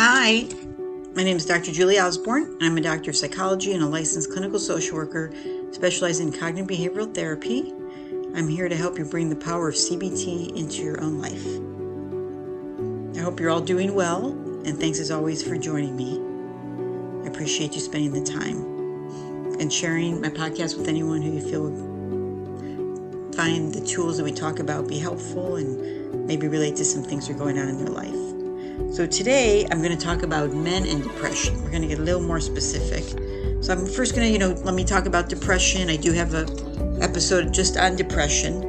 Hi, my name is Dr. Julie Osborn, I'm a doctor of psychology and a licensed clinical social worker specializing in cognitive behavioral therapy. I'm here to help you bring the power of CBT into your own life. I hope you're all doing well, and thanks as always for joining me. I appreciate you spending the time and sharing my podcast with anyone who you feel would find the tools that we talk about be helpful and maybe relate to some things that are going on in their life. So today I'm going to talk about men and depression. We're going to get a little more specific. So I'm first going to, you know, let me talk about depression. I do have a episode just on depression,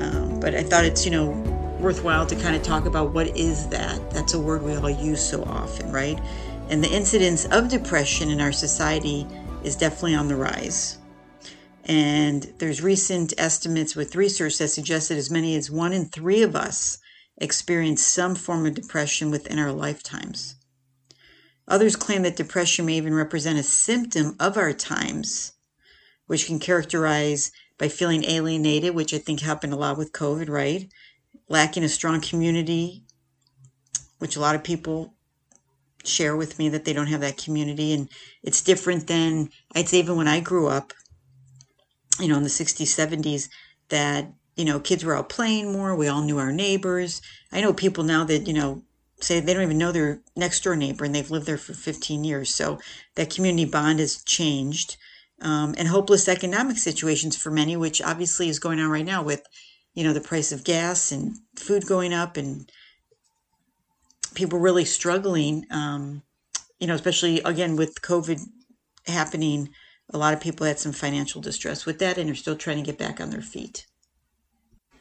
um, but I thought it's, you know, worthwhile to kind of talk about what is that. That's a word we all use so often, right? And the incidence of depression in our society is definitely on the rise. And there's recent estimates with research that suggest that as many as one in three of us experience some form of depression within our lifetimes. Others claim that depression may even represent a symptom of our times, which can characterize by feeling alienated, which I think happened a lot with COVID, right? Lacking a strong community, which a lot of people share with me that they don't have that community. And it's different than, I'd say, even when I grew up, you know, in the 60s, 70s, that you know, kids were out playing more. We all knew our neighbors. I know people now that, you know, say they don't even know their next door neighbor and they've lived there for 15 years. So that community bond has changed. Um, and hopeless economic situations for many, which obviously is going on right now with, you know, the price of gas and food going up and people really struggling. Um, you know, especially again with COVID happening, a lot of people had some financial distress with that and are still trying to get back on their feet.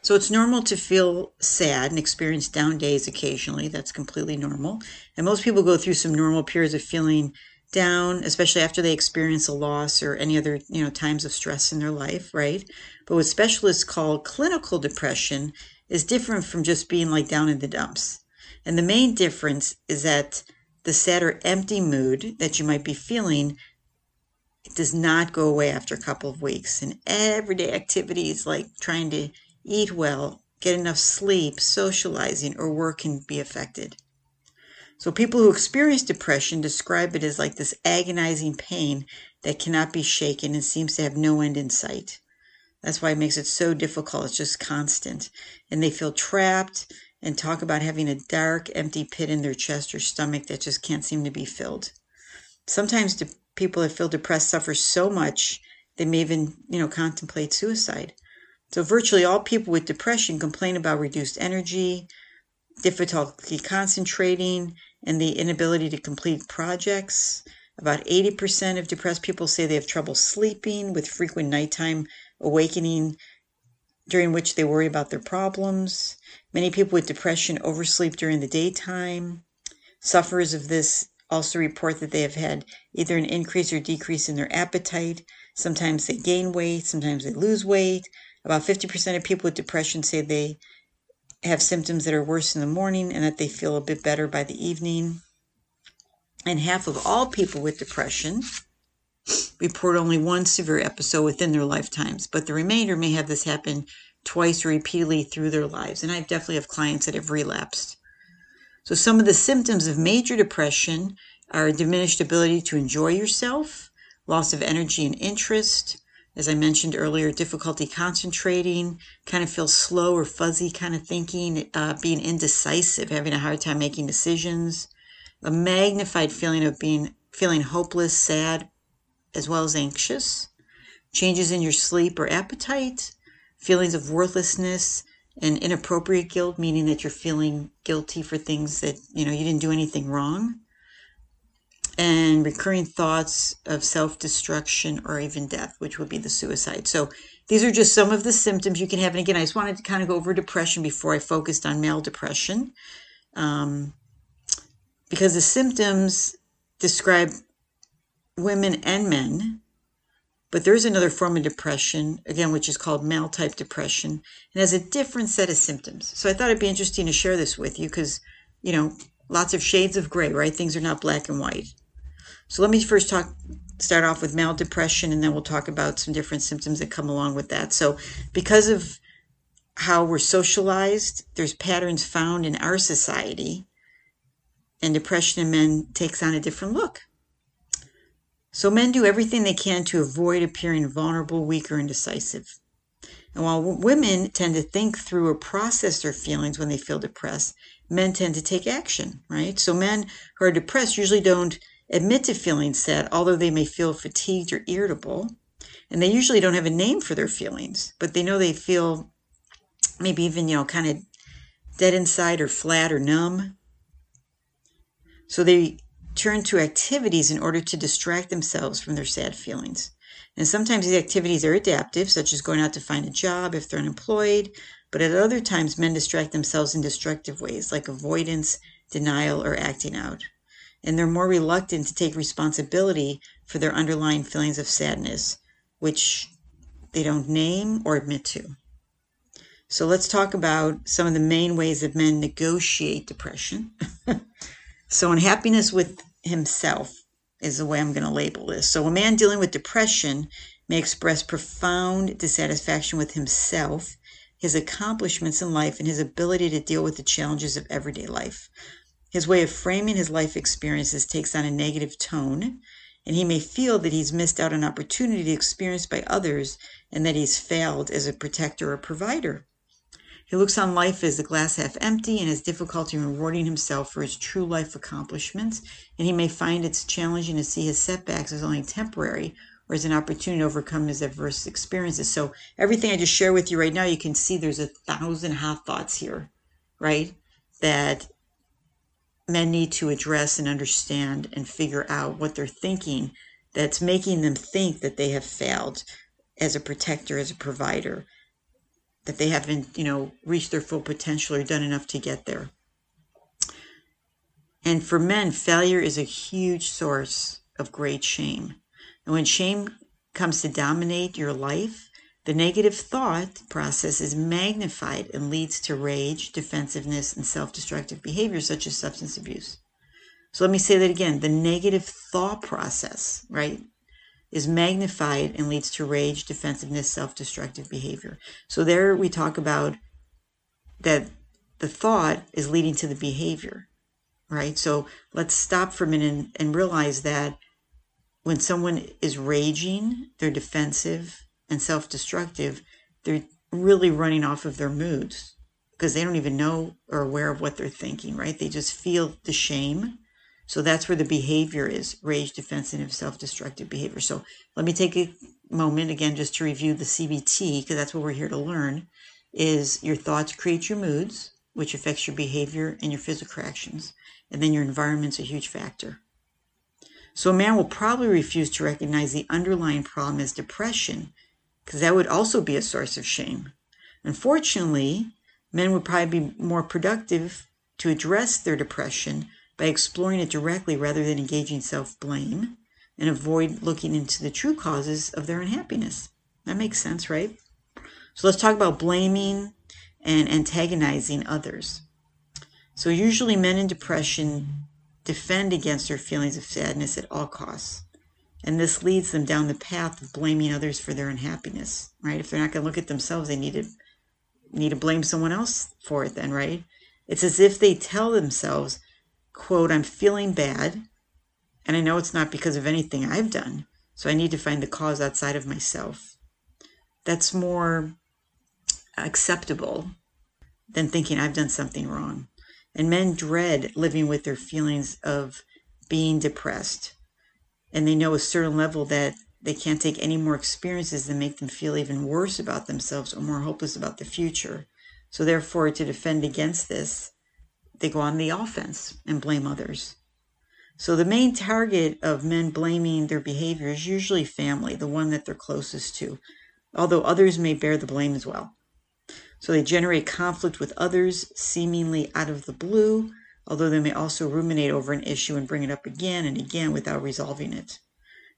So it's normal to feel sad and experience down days occasionally. That's completely normal. And most people go through some normal periods of feeling down, especially after they experience a loss or any other, you know, times of stress in their life, right? But what specialists call clinical depression is different from just being like down in the dumps. And the main difference is that the sad or empty mood that you might be feeling it does not go away after a couple of weeks. And everyday activities like trying to eat well, get enough sleep, socializing, or work can be affected. So, people who experience depression describe it as like this agonizing pain that cannot be shaken and seems to have no end in sight. That's why it makes it so difficult. It's just constant. And they feel trapped and talk about having a dark, empty pit in their chest or stomach that just can't seem to be filled. Sometimes de- people that feel depressed suffer so much they may even, you know, contemplate suicide. So, virtually all people with depression complain about reduced energy, difficulty concentrating, and the inability to complete projects. About 80% of depressed people say they have trouble sleeping with frequent nighttime awakening during which they worry about their problems. Many people with depression oversleep during the daytime. Sufferers of this also report that they have had either an increase or decrease in their appetite. Sometimes they gain weight, sometimes they lose weight, about 50% of people with depression say they have symptoms that are worse in the morning and that they feel a bit better by the evening. And half of all people with depression report only one severe episode within their lifetimes, but the remainder may have this happen twice or repeatedly through their lives. And I definitely have clients that have relapsed. So, some of the symptoms of major depression are diminished ability to enjoy yourself, loss of energy and interest, as I mentioned earlier, difficulty concentrating, kind of feel slow or fuzzy kind of thinking, uh, being indecisive, having a hard time making decisions, a magnified feeling of being feeling hopeless, sad, as well as anxious, changes in your sleep or appetite, feelings of worthlessness, and inappropriate guilt, meaning that you're feeling guilty for things that you know you didn't do anything wrong and recurring thoughts of self destruction or even death, which would be the suicide. So, these are just some of the symptoms you can have. And again, I just wanted to kind of go over depression before I focused on male depression, um, because the symptoms describe women and men. But there's another form of depression, again, which is called male type depression, and has a different set of symptoms. So I thought it'd be interesting to share this with you because, you know, lots of shades of gray, right? Things are not black and white. So let me first talk start off with male depression and then we'll talk about some different symptoms that come along with that. So because of how we're socialized, there's patterns found in our society and depression in men takes on a different look. So men do everything they can to avoid appearing vulnerable, weak, or indecisive. And while women tend to think through or process their feelings when they feel depressed, men tend to take action, right? So men who are depressed usually don't admit to feeling sad, although they may feel fatigued or irritable. And they usually don't have a name for their feelings, but they know they feel maybe even, you know, kind of dead inside or flat or numb. So they turn to activities in order to distract themselves from their sad feelings. And sometimes these activities are adaptive, such as going out to find a job if they're unemployed, but at other times, men distract themselves in destructive ways, like avoidance, denial, or acting out. And they're more reluctant to take responsibility for their underlying feelings of sadness, which they don't name or admit to. So let's talk about some of the main ways that men negotiate depression. so, unhappiness with himself is the way I'm going to label this. So, a man dealing with depression may express profound dissatisfaction with himself, his accomplishments in life, and his ability to deal with the challenges of everyday life. His way of framing his life experiences takes on a negative tone, and he may feel that he's missed out on opportunity experienced by others and that he's failed as a protector or provider. He looks on life as the glass half empty and has difficulty rewarding himself for his true life accomplishments, and he may find it's challenging to see his setbacks as only temporary or as an opportunity to overcome his adverse experiences. So, everything I just share with you right now, you can see there's a thousand hot thoughts here, right? That men need to address and understand and figure out what they're thinking that's making them think that they have failed as a protector, as a provider, that they haven't, you know, reached their full potential or done enough to get there. And for men, failure is a huge source of great shame. And when shame comes to dominate your life, the negative thought process is magnified and leads to rage, defensiveness, and self destructive behavior, such as substance abuse. So let me say that again. The negative thought process, right, is magnified and leads to rage, defensiveness, self destructive behavior. So there we talk about that the thought is leading to the behavior, right? So let's stop for a minute and, and realize that when someone is raging, they're defensive and self destructive, they're really running off of their moods because they don't even know or aware of what they're thinking, right? They just feel the shame so that's where the behavior is rage, defensive, self destructive behavior. So let me take a moment again just to review the CBT because that's what we're here to learn is your thoughts create your moods, which affects your behavior and your physical actions. And then your environment's a huge factor. So a man will probably refuse to recognize the underlying problem as depression because that would also be a source of shame. Unfortunately, men would probably be more productive to address their depression by exploring it directly rather than engaging self blame and avoid looking into the true causes of their unhappiness. That makes sense, right? So let's talk about blaming and antagonizing others. So, usually, men in depression defend against their feelings of sadness at all costs. And this leads them down the path of blaming others for their unhappiness, right? If they're not going to look at themselves, they need to need to blame someone else for it then, right? It's as if they tell themselves, quote, I'm feeling bad, and I know it's not because of anything I've done, so I need to find the cause outside of myself. That's more acceptable than thinking I've done something wrong. And men dread living with their feelings of being depressed. And they know a certain level that they can't take any more experiences that make them feel even worse about themselves or more hopeless about the future. So, therefore, to defend against this, they go on the offense and blame others. So the main target of men blaming their behavior is usually family, the one that they're closest to, although others may bear the blame as well. So they generate conflict with others seemingly out of the blue, although they may also ruminate over an issue and bring it up again and again without resolving it.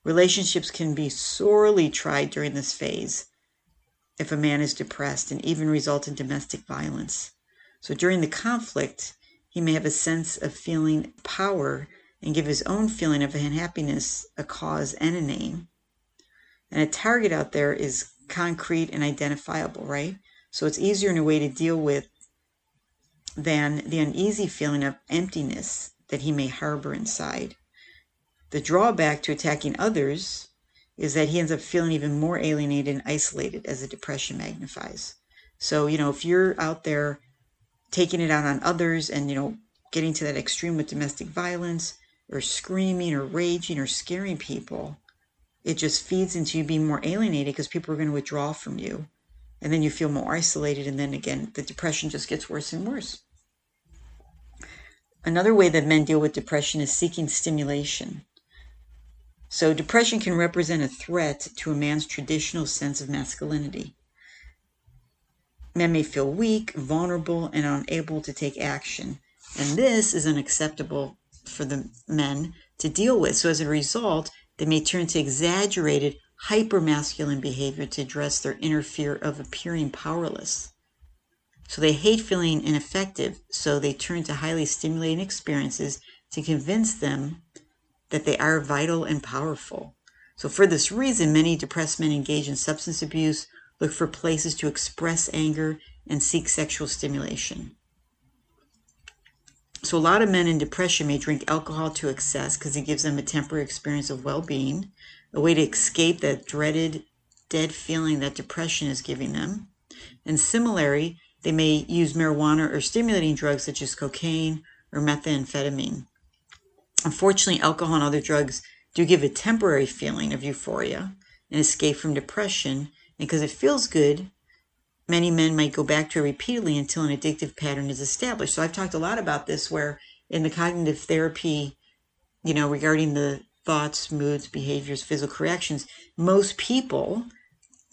Relationships can be sorely tried during this phase if a man is depressed and even result in domestic violence. So during the conflict, he may have a sense of feeling power and give his own feeling of unhappiness a cause and a name. And a target out there is concrete and identifiable, right? So it's easier in a way to deal with than the uneasy feeling of emptiness that he may harbor inside. The drawback to attacking others is that he ends up feeling even more alienated and isolated as the depression magnifies. So, you know, if you're out there taking it out on others and, you know, getting to that extreme with domestic violence or screaming or raging or scaring people, it just feeds into you being more alienated because people are going to withdraw from you. And then you feel more isolated. And then again, the depression just gets worse and worse. Another way that men deal with depression is seeking stimulation. So, depression can represent a threat to a man's traditional sense of masculinity. Men may feel weak, vulnerable, and unable to take action. And this is unacceptable for the men to deal with. So, as a result, they may turn to exaggerated, hypermasculine behavior to address their inner fear of appearing powerless. So they hate feeling ineffective, so they turn to highly stimulating experiences to convince them that they are vital and powerful. So, for this reason, many depressed men engage in substance abuse, look for places to express anger, and seek sexual stimulation. So, a lot of men in depression may drink alcohol to excess because it gives them a temporary experience of well being, a way to escape that dreaded, dead feeling that depression is giving them. And similarly, they may use marijuana or stimulating drugs such as cocaine or methamphetamine. Unfortunately, alcohol and other drugs do give a temporary feeling of euphoria and escape from depression. And because it feels good, many men might go back to it repeatedly until an addictive pattern is established. So I've talked a lot about this where in the cognitive therapy, you know, regarding the thoughts, moods, behaviors, physical reactions, most people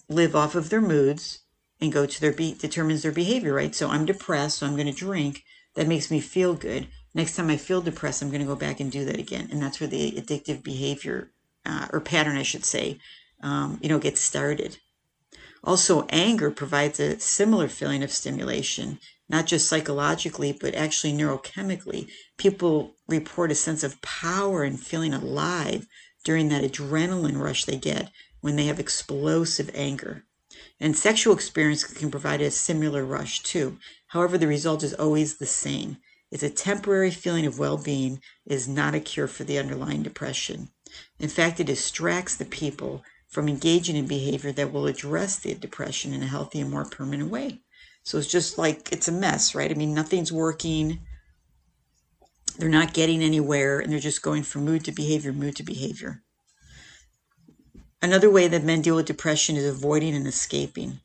live off of their moods and go to their be determines their behavior, right? So I'm depressed, so I'm going to drink. That makes me feel good. Next time I feel depressed, I'm going to go back and do that again, and that's where the addictive behavior uh, or pattern, I should say, um, you know, gets started. Also, anger provides a similar feeling of stimulation, not just psychologically, but actually neurochemically. People report a sense of power and feeling alive during that adrenaline rush they get when they have explosive anger. And sexual experience can provide a similar rush too. However, the result is always the same. It's a temporary feeling of well being, is not a cure for the underlying depression. In fact, it distracts the people from engaging in behavior that will address the depression in a healthy and more permanent way. So it's just like it's a mess, right? I mean, nothing's working. They're not getting anywhere, and they're just going from mood to behavior, mood to behavior. Another way that men deal with depression is avoiding and escaping.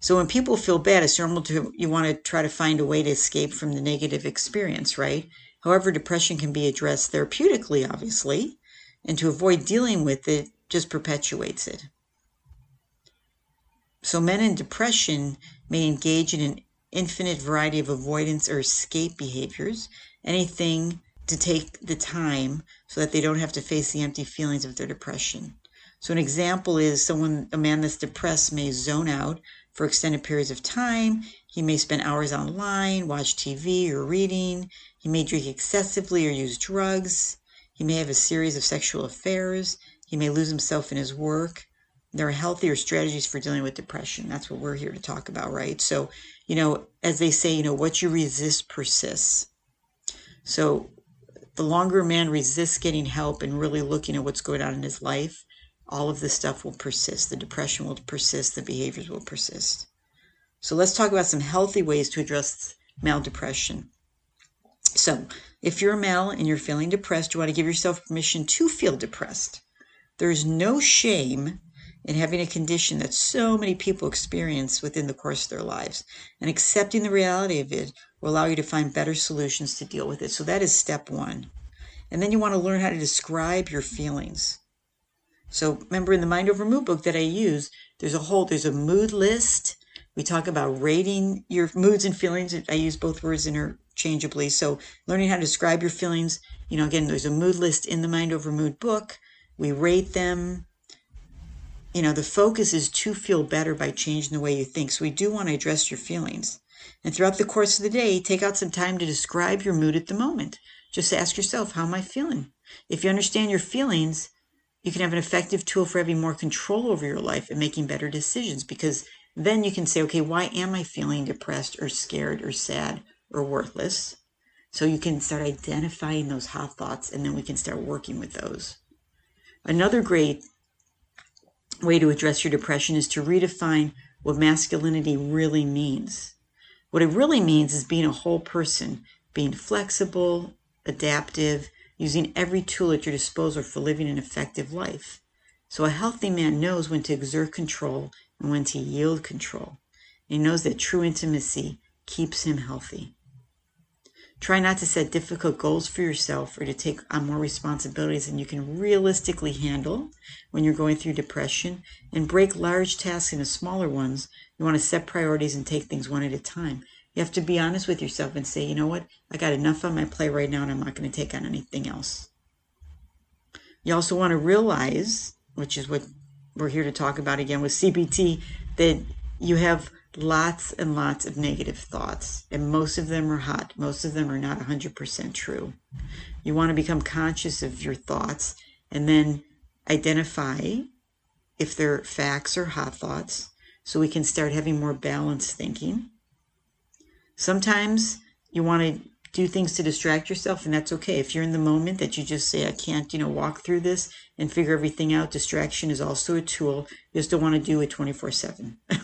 So when people feel bad, it's normal to you want to try to find a way to escape from the negative experience, right? However, depression can be addressed therapeutically, obviously, and to avoid dealing with it just perpetuates it. So men in depression may engage in an infinite variety of avoidance or escape behaviors, anything to take the time so that they don't have to face the empty feelings of their depression. So an example is someone, a man that's depressed may zone out for extended periods of time. He may spend hours online, watch TV or reading. He may drink excessively or use drugs. He may have a series of sexual affairs. He may lose himself in his work. There are healthier strategies for dealing with depression. That's what we're here to talk about, right? So, you know, as they say, you know, what you resist persists. So, the longer a man resists getting help and really looking at what's going on in his life, all of this stuff will persist. The depression will persist, the behaviors will persist. So let's talk about some healthy ways to address male depression. So, if you're a male and you're feeling depressed, you want to give yourself permission to feel depressed. There's no shame in having a condition that so many people experience within the course of their lives. And accepting the reality of it will allow you to find better solutions to deal with it. So, that is step one. And then you want to learn how to describe your feelings. So remember in the Mind Over Mood book that I use, there's a whole there's a mood list. We talk about rating your moods and feelings. I use both words interchangeably. So learning how to describe your feelings, you know, again, there's a mood list in the Mind Over Mood book. We rate them. You know, the focus is to feel better by changing the way you think. So we do want to address your feelings. And throughout the course of the day, take out some time to describe your mood at the moment. Just ask yourself, how am I feeling? If you understand your feelings, you can have an effective tool for having more control over your life and making better decisions because then you can say, okay, why am I feeling depressed or scared or sad or worthless? So you can start identifying those hot thoughts and then we can start working with those. Another great way to address your depression is to redefine what masculinity really means. What it really means is being a whole person, being flexible, adaptive, using every tool at your disposal for living an effective life. So a healthy man knows when to exert control and when to yield control. He knows that true intimacy keeps him healthy. Try not to set difficult goals for yourself or to take on more responsibilities than you can realistically handle when you're going through depression and break large tasks into smaller ones. You want to set priorities and take things one at a time. You have to be honest with yourself and say, you know what, I got enough on my plate right now and I'm not going to take on anything else. You also want to realize, which is what we're here to talk about again with CBT, that you have lots and lots of negative thoughts, and most of them are hot. Most of them are not 100% true. You want to become conscious of your thoughts and then identify if they're facts or hot thoughts so we can start having more balanced thinking. Sometimes you want to do things to distract yourself, and that's okay. If you're in the moment that you just say, I can't, you know, walk through this and figure everything out, distraction is also a tool. You just don't want to do it 24 7.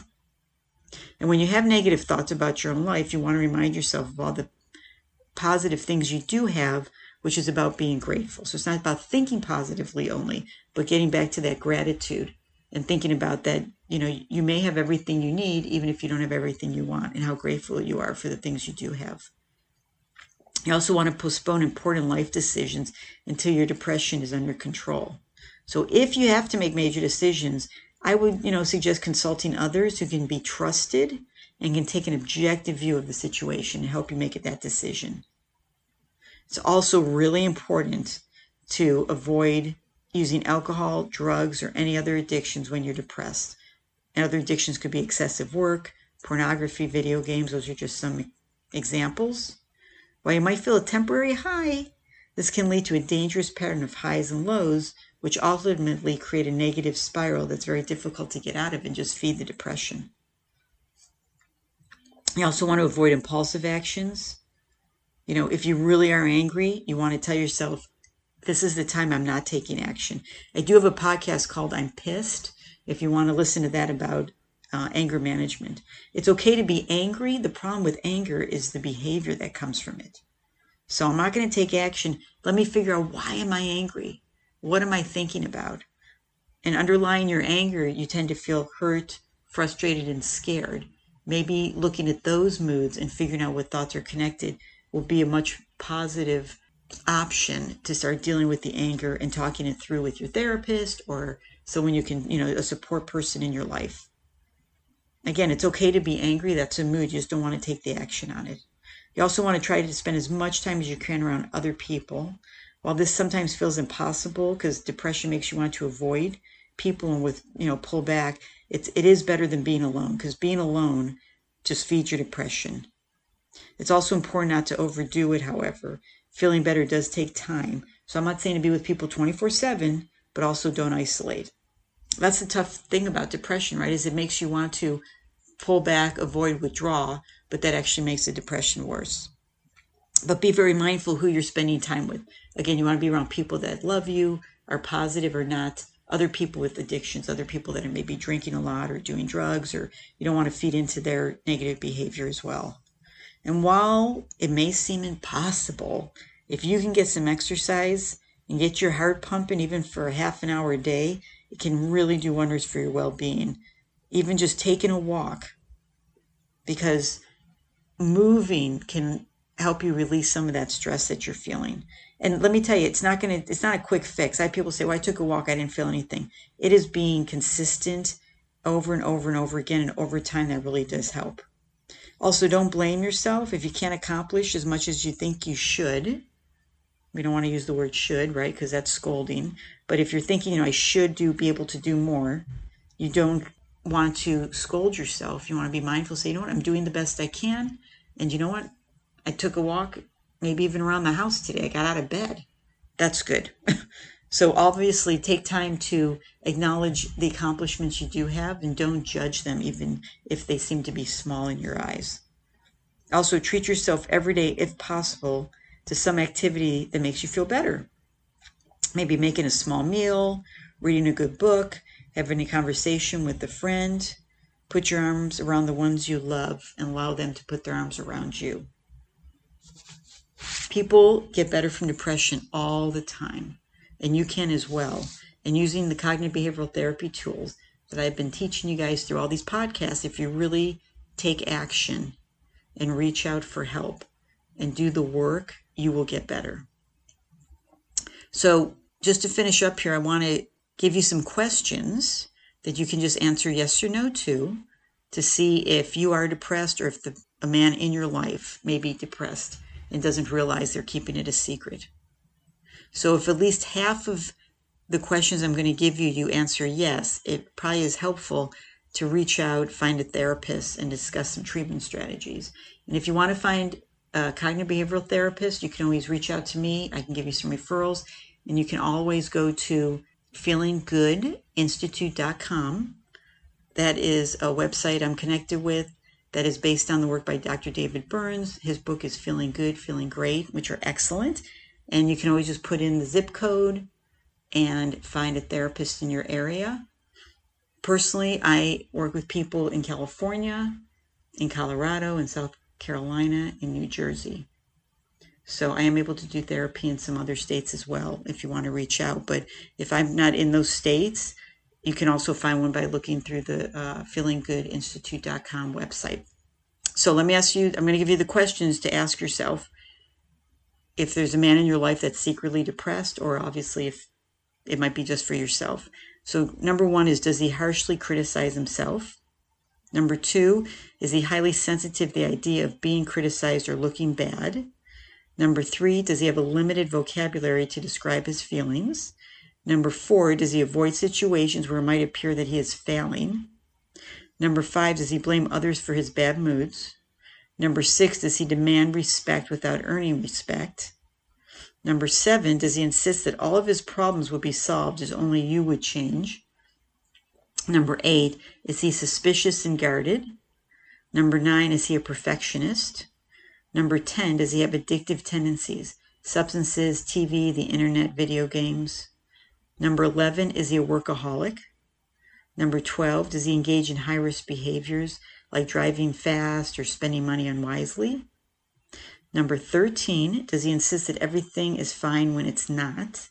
And when you have negative thoughts about your own life, you want to remind yourself of all the positive things you do have, which is about being grateful. So it's not about thinking positively only, but getting back to that gratitude and thinking about that, you know, you may have everything you need, even if you don't have everything you want, and how grateful you are for the things you do have. You also want to postpone important life decisions until your depression is under control. So if you have to make major decisions, I would, you know, suggest consulting others who can be trusted and can take an objective view of the situation and help you make that decision. It's also really important to avoid using alcohol, drugs, or any other addictions when you're depressed. And other addictions could be excessive work, pornography, video games. Those are just some examples. While you might feel a temporary high, this can lead to a dangerous pattern of highs and lows which ultimately create a negative spiral that's very difficult to get out of and just feed the depression. You also want to avoid impulsive actions. You know, if you really are angry, you want to tell yourself, this is the time I'm not taking action. I do have a podcast called I'm Pissed. If you want to listen to that about uh, anger management, it's okay to be angry. The problem with anger is the behavior that comes from it. So I'm not going to take action. Let me figure out why am I angry? What am I thinking about? And underlying your anger, you tend to feel hurt, frustrated, and scared. Maybe looking at those moods and figuring out what thoughts are connected will be a much positive option to start dealing with the anger and talking it through with your therapist or someone you can, you know, a support person in your life. Again, it's okay to be angry. That's a mood. You just don't want to take the action on it. You also want to try to spend as much time as you can around other people. While this sometimes feels impossible because depression makes you want to avoid people and with you know pull back, it's it is better than being alone because being alone just feeds your depression. It's also important not to overdo it, however. Feeling better does take time. So I'm not saying to be with people 24 7, but also don't isolate. That's the tough thing about depression, right? Is it makes you want to pull back, avoid, withdraw, but that actually makes the depression worse but be very mindful who you're spending time with. Again, you want to be around people that love you, are positive or not, other people with addictions, other people that are maybe drinking a lot or doing drugs, or you don't want to feed into their negative behavior as well. And while it may seem impossible, if you can get some exercise and get your heart pumping even for half an hour a day, it can really do wonders for your well being. Even just taking a walk, because moving can help you release some of that stress that you're feeling. And let me tell you, it's not to, it's not a quick fix. I have people say, well, I took a walk. I didn't feel anything. It is being consistent over and over and over again. And over time, that really does help. Also, don't blame yourself if you can't accomplish as much as you think you should. We don't want to use the word should, right? Because that's scolding. But if you're thinking, you know, I should do, be able to do more, you don't want to scold yourself. You want to be mindful, say, you know what, I'm doing the best I can. And you know what? I took a walk, maybe even around the house today. I got out of bed. That's good. so obviously take time to acknowledge the accomplishments you do have and don't judge them even if they seem to be small in your eyes. Also, treat yourself every day, if possible, to some activity that makes you feel better. Maybe making a small meal, reading a good book, having a conversation with a friend. Put your arms around the ones you love and allow them to put their arms around you. People get better from depression all the time, and you can as well. And using the cognitive behavioral therapy tools that I've been teaching you guys through all these podcasts, if you really take action and reach out for help and do the work, you will get better. So, just to finish up here, I want to give you some questions that you can just answer yes or no to to see if you are depressed or if the, a man in your life may be depressed and doesn't realize they're keeping it a secret. So, if at least half of the questions I'm going to give you, you answer yes, it probably is helpful to reach out, find a therapist, and discuss some treatment strategies. And if you want to find a cognitive behavioral therapist, you can always reach out to me. I can give you some referrals. And you can always go to feelinggoodinstitute.com. That is a website I'm connected with that is based on the work by Dr. David Burns. His book is Feeling Good, Feeling Great, which are excellent. And you can always just put in the zip code and find a therapist in your area. Personally, I work with people in California, in Colorado, in South Carolina, in New Jersey. So I am able to do therapy in some other states as well if you want to reach out. But if I'm not in those states, you can also find one by looking through the uh, feelinggoodinstitute.com website. So let me ask you, I'm going to give you the questions to ask yourself if there's a man in your life that's secretly depressed, or obviously if it might be just for yourself. So, number one is Does he harshly criticize himself? Number two, is he highly sensitive to the idea of being criticized or looking bad? Number three, does he have a limited vocabulary to describe his feelings? Number four, does he avoid situations where it might appear that he is failing? Number five, does he blame others for his bad moods? Number six, does he demand respect without earning respect? Number seven, does he insist that all of his problems will be solved as only you would change? Number eight, is he suspicious and guarded? Number nine, is he a perfectionist? Number 10, does he have addictive tendencies? Substances, TV, the internet, video games. Number 11, is he a workaholic? Number 12, does he engage in high risk behaviors like driving fast or spending money unwisely? Number 13, does he insist that everything is fine when it's not?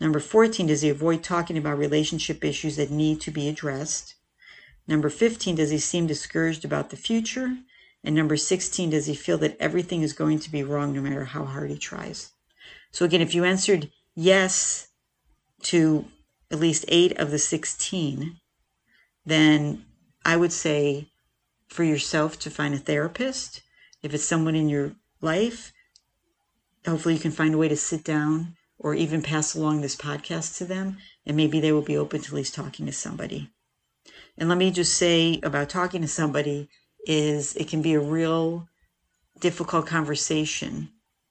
Number 14, does he avoid talking about relationship issues that need to be addressed? Number 15, does he seem discouraged about the future? And number 16, does he feel that everything is going to be wrong no matter how hard he tries? So again, if you answered yes to at least eight of the 16, then I would say for yourself to find a therapist if it's someone in your life, hopefully you can find a way to sit down or even pass along this podcast to them, and maybe they will be open to at least talking to somebody. And let me just say about talking to somebody is it can be a real difficult conversation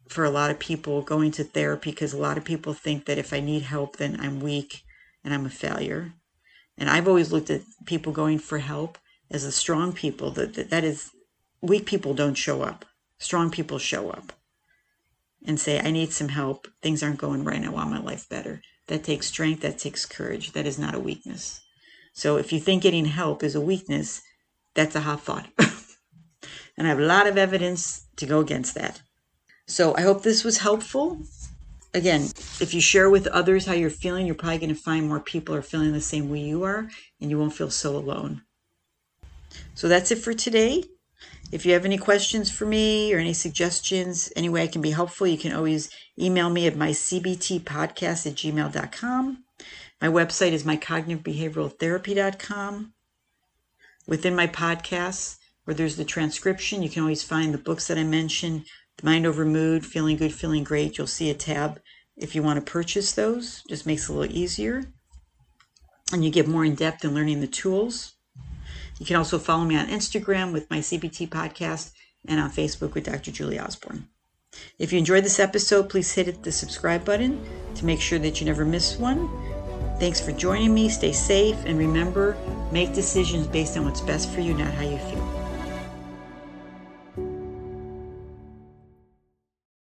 for a lot of people going to therapy because a lot of people think that if I need help, then I'm weak and I'm a failure. And I've always looked at people going for help as the strong people. That, that, that is weak people don't show up. Strong people show up and say, I need some help. Things aren't going right. I want my life better. That takes strength. That takes courage. That is not a weakness. So if you think getting help is a weakness, that's a hot thought. and I have a lot of evidence to go against that. So I hope this was helpful. Again, if you share with others how you're feeling, you're probably going to find more people are feeling the same way you are, and you won't feel so alone. So that's it for today. If you have any questions for me or any suggestions, any way I can be helpful, you can always email me at my cbtpodcast at gmail.com. My website is mycognitivebehavioraltherapy.com. Within my podcasts, where there's the transcription, you can always find the books that I mentioned The Mind Over Mood, Feeling Good, Feeling Great. You'll see a tab if you want to purchase those. Just makes it a little easier. And you get more in depth in learning the tools. You can also follow me on Instagram with my CBT podcast and on Facebook with Dr. Julie Osborn. If you enjoyed this episode, please hit the subscribe button to make sure that you never miss one. Thanks for joining me. Stay safe and remember, make decisions based on what's best for you, not how you feel.